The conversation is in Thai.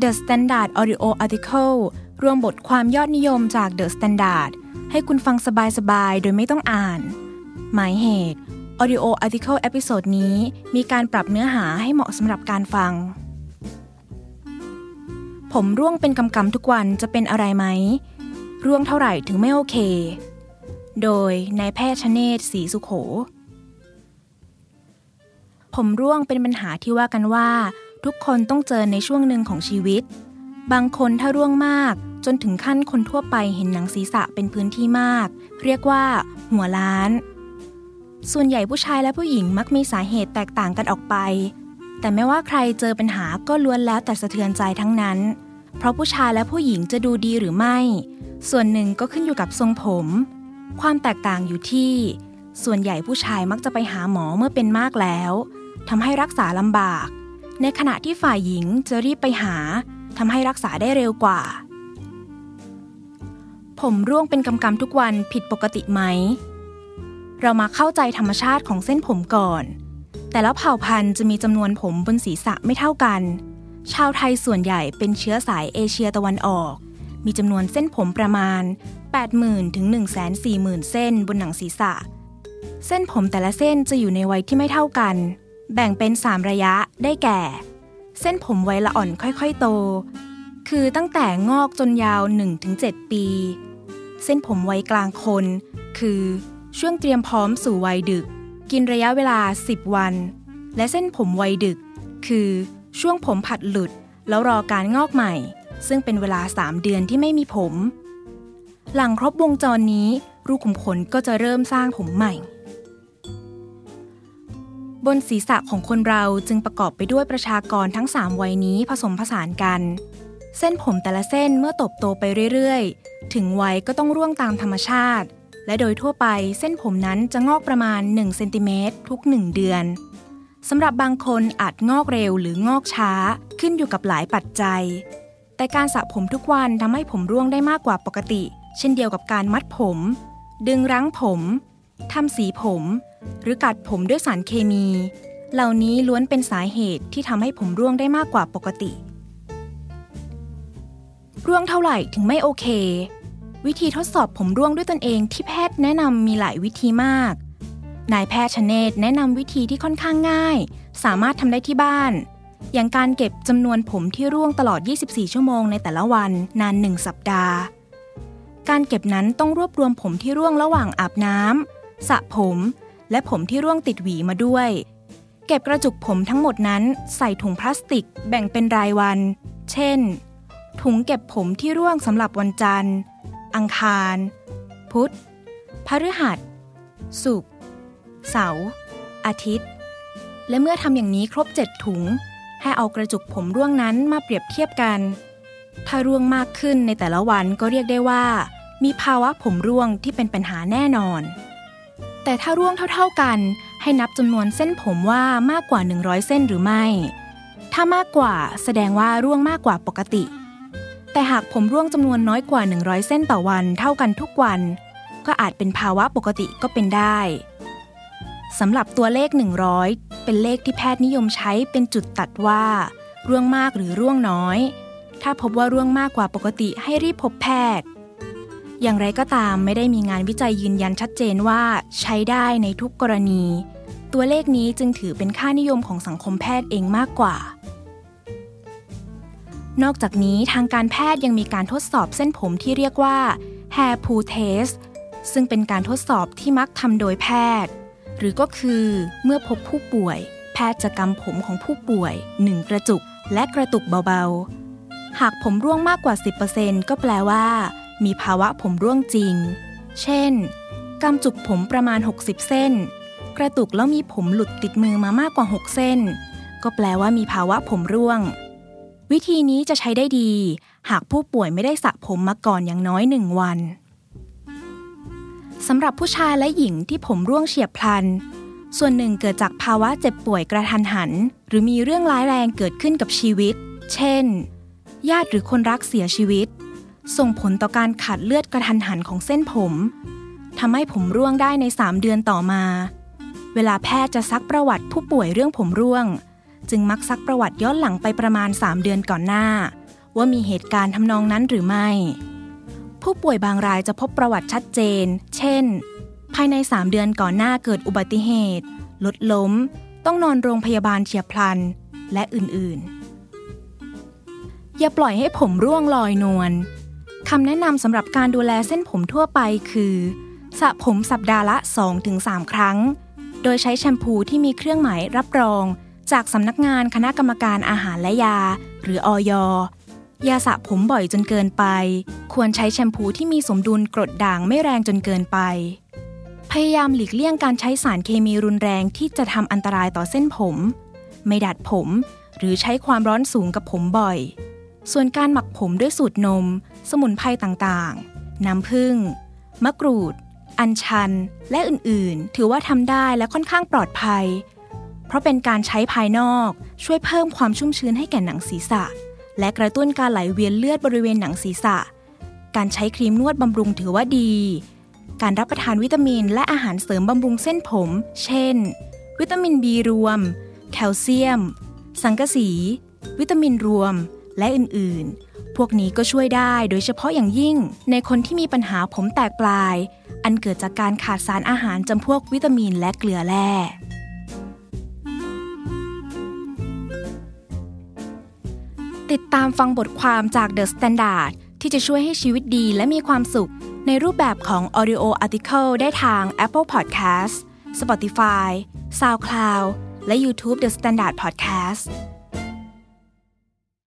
The Standard Audio Article รวมบทความยอดนิยมจาก The Standard ให้คุณฟังสบาย ๆ โดยไม่ต้องอ่าน หมายเหตุ Audio Article episode นี้มีการปรับเนื้อหาให้เหมาะสำหรับการฟัง ผมร่วงเป็นกำกำทุกวันจะเป็นอะไรไหม ร่วงเท่าไหร่ถึงไม่โอเค โดยนายแพทย์ชเนษฎ์ ศรีสุโข ผมร่วงเป็นปัญหาที่ว่ากันว่า ทุกคนต้องเจอในช่วงหนึ่งของชีวิต บางคนถ้าร่วงมาก จนถึงขั้นคนทั่วไปเห็นหนังศีรษะเป็นพื้นที่มาก เรียกว่า หัวล้าน ส่วนใหญ่ผู้ชายและผู้หญิงมักมีสาเหตุแตกต่างกันออกไป แต่ไม่ว่าใครเจอปัญหาก็ล้วนแล้วแต่สะเทือนใจทั้งนั้น เพราะผู้ชายและผู้หญิงจะดูดีหรือไม่ ส่วนหนึ่งก็ขึ้นอยู่กับทรงผม ความแตกต่างอยู่ที่ ส่วนใหญ่ผู้ชายมักจะไปหาหมอเมื่อเป็นมากแล้วทำให้รักษาลำบาก ในขณะที่ฝ่ายหญิงจะรีบไปหาทำให้รักษาได้เร็วกว่า ผมร่วงเป็นกำกำทุกวันผิดปกติไหม เรามาเข้าใจธรรมชาติของเส้นผมก่อน แต่ละเผ่าพันธุ์จะมีจำนวนผมบนศีรษะไม่เท่ากัน ชาวไทยส่วนใหญ่เป็นเชื้อสายเอเชียตะวันออก มีจำนวนเส้นผมประมาณ 80,000 ถึง 140,000 เส้นบนหนังศีรษะ เส้นผมแต่ละเส้นจะอยู่ในวัยที่ไม่เท่ากัน แบ่งเป็น 3 ระยะได้แก่ เส้นผมวัยละอ่อนค่อยๆโต คือตั้งแต่งอกจนยาว 1-7 ปี เส้นผมวัยกลางคน คือช่วงเตรียมพร้อมสู่วัยดึก กินระยะเวลา 10 วัน และเส้นผมวัยดึก คือช่วงผมผัดหลุด แล้วรอการงอกใหม่ ซึ่งเป็นเวลา 3 เดือนที่ไม่มีผม หลังครบวงจรนี้ รูขุมขนก็จะเริ่มสร้างผมใหม่ บนศีรษะของคนเราจึงประกอบไปด้วยประชากรทั้ง 3 วัยนี้ผสมผสานกัน เส้นผมแต่ละเส้นเมื่อตบโตไปเรื่อยๆ ถึงวัยก็ต้องร่วงตามธรรมชาติ และโดยทั่วไปเส้นผมนั้นจะงอกประมาณ1เซนติเมตรทุก 1 เดือนสำหรับบางคนอาจงอกเร็วหรืองอกช้าขึ้นอยู่กับหลายปัจจัย แต่การสระผมทุกวันทำให้ผมร่วงได้มากกว่าปกติ เช่นเดียวกับการมัดผม ดึงรั้งผม ทำสีผม หรือกัดผมด้วยสารเคมี เหล่านี้ล้วนเป็นสาเหตุที่ทำให้ผมร่วงได้มากกว่าปกติ ร่วงเท่าไหร่ถึงไม่โอเค วิธีทดสอบผมร่วงด้วยตนเองที่แพทย์แนะนำมีหลายวิธีมาก นายแพทย์ชเนตแนะนำวิธีที่ค่อนข้างง่าย สามารถทำได้ที่บ้าน อย่างการเก็บจำนวนผมที่ร่วงตลอด 24 ชั่วโมงในแต่ละวันนาน1สัปดาห์การเก็บนั้นต้องรวบรวมผมที่ร่วงระหว่างอาบน้ำ สระผม และผมที่ร่วงติดหวีมาด้วย เก็บกระจุกผมทั้งหมดนั้นใส่ถุงพลาสติกแบ่งเป็นรายวัน เช่น ถุงเก็บผมที่ร่วงสำหรับวันจันทร์ อังคาร พุธพฤหัส ศุกร์เสาร์อาทิตย์ และเมื่อทำอย่างนี้ครบ7ถุง ให้เอากระจุกผมร่วงนั้นมาเปรียบเทียบกัน ถ้าร่วงมากขึ้นในแต่ละวันก็เรียกได้ว่า มีภาวะผมร่วงที่เป็นปัญหาแน่นอน แต่ถ้าร่วงเท่า ๆกัน ให้นับจำนวนเส้นผมว่ามากกว่า 100 เส้นหรือไม่ ถ้ามากกว่าแสดงว่าร่วงมากกว่าปกติ แต่หากผมร่วงจำนวนน้อยกว่า 100 เส้นต่อวันเท่ากันทุกวัน ก็อาจเป็นภาวะปกติก็เป็นได้สำหรับตัวเลข 100 เป็นเลขที่แพทย์นิยมใช้เป็นจุดตัดว่า ร่วงมากหรือร่วงน้อย ถ้าพบว่าร่วงมากกว่าปกติให้รีบพบแพทย์ อย่างไรก็ตามไม่ได้มีงานวิจัยยืนยันชัดเจนว่าใช้ได้ในทุกกรณี ตัวเลขนี้จึงถือเป็นค่านิยมของสังคมแพทย์เองมากกว่า นอกจากนี้ทางการแพทย์ยังมีการทดสอบเส้นผมที่เรียกว่า hair pull test ซึ่งเป็นการทดสอบที่มักทำโดยแพทย์ หรือก็คือเมื่อพบผู้ป่วย แพทย์จะกำผมของผู้ป่วยหนึ่งกระจุกและกระตุกเบาๆ หากผมร่วงมากกว่า 10%ก็แปลว่า มีภาวะผมร่วงจริง เช่นกำจุกผมประมาณ 60 เส้น กระตุกแล้วมีผมหลุดติดมือมามากกว่า 6 เส้น ก็แปลว่ามีภาวะผมร่วง วิธีนี้จะใช้ได้ดี หากผู้ป่วยไม่ได้สระผมมาก่อนอย่างน้อยหนึ่งวันสำหรับผู้ชายและหญิงที่ผมร่วงเฉียบพลัน ส่วนหนึ่งเกิดจากภาวะเจ็บป่วยกระทันหัน หรือมีเรื่องร้ายแรงเกิดขึ้นกับชีวิต เช่น ญาติหรือคนรักเสียชีวิต ส่งผลต่อการขาดเลือดกระทันหันของเส้นผมทำให้ผมร่วงได้ใน 3 เดือนต่อมา เวลาแพทย์จะซักประวัติผู้ป่วยเรื่องผมร่วง จึงมักซักประวัติย้อนหลังไปประมาณ 3 เดือนก่อนหน้า ว่ามีเหตุการณ์ทำนองนั้นหรือไม่ ผู้ป่วยบางรายจะพบประวัติชัดเจน เช่น ภายใน 3 เดือนก่อนหน้าเกิดอุบัติเหตุรถล้ม ต้องนอนโรงพยาบาลเฉียบพลัน และอื่นๆ อย่าปล่อยให้ผมร่วงลอยนวล คำแนะนำสำหรับการดูแลเส้นผมทั่วไปคือสระผมสัปดาห์ละ 2-3 ครั้ง โดยใช้แชมพูที่มีเครื่องหมายรับรอง จากสำนักงานคณะกรรมการอาหารและยา หรืออยยาสระผมบ่อยจนเกินไป ควรใช้แชมพูที่มีสมดุลกรดด่างไม่แรงจนเกินไป พยายามหลีกเลี่ยงการใช้สารเคมีรุนแรงที่จะทำอันตรายต่อเส้นผม ไม่ดัดผม หรือใช้ความร้อนสูงกับผมบ่อย ส่วนการหมักผมด้วยสูตรนม สมุนไพรต่างๆ น้ำผึ้งมะกรูด อัญชัน และอื่นๆ ถือว่าทำได้และค่อนข้างปลอดภัย เพราะเป็นการใช้ภายนอกช่วยเพิ่มความชุ่มชื้นให้แก่หนังศีรษะ และกระตุ้นการไหลเวียนเลือดบริเวณหนังศีรษะ การใช้ครีมนวดบำรุงถือว่าดี การรับประทานวิตามิน และอาหารเสริมบำรุงเส้นผม เช่น วิตามินบีรวม แคลเซียม สังกะสี วิตามินรวม และอื่นๆ พวกนี้ก็ช่วยได้โดยเฉพาะอย่างยิ่ง ในคนที่มีปัญหาผมแตกปลาย อันเกิดจากการขาดสารอาหารจำพวกวิตามินและเกลือแร่ติดตามฟังบทความจาก The Standard ที่จะช่วยให้ชีวิตดีและมีความสุข ในรูปแบบของ audio article ได้ทาง Apple Podcast Spotify SoundCloud และ YouTube The Standard Podcast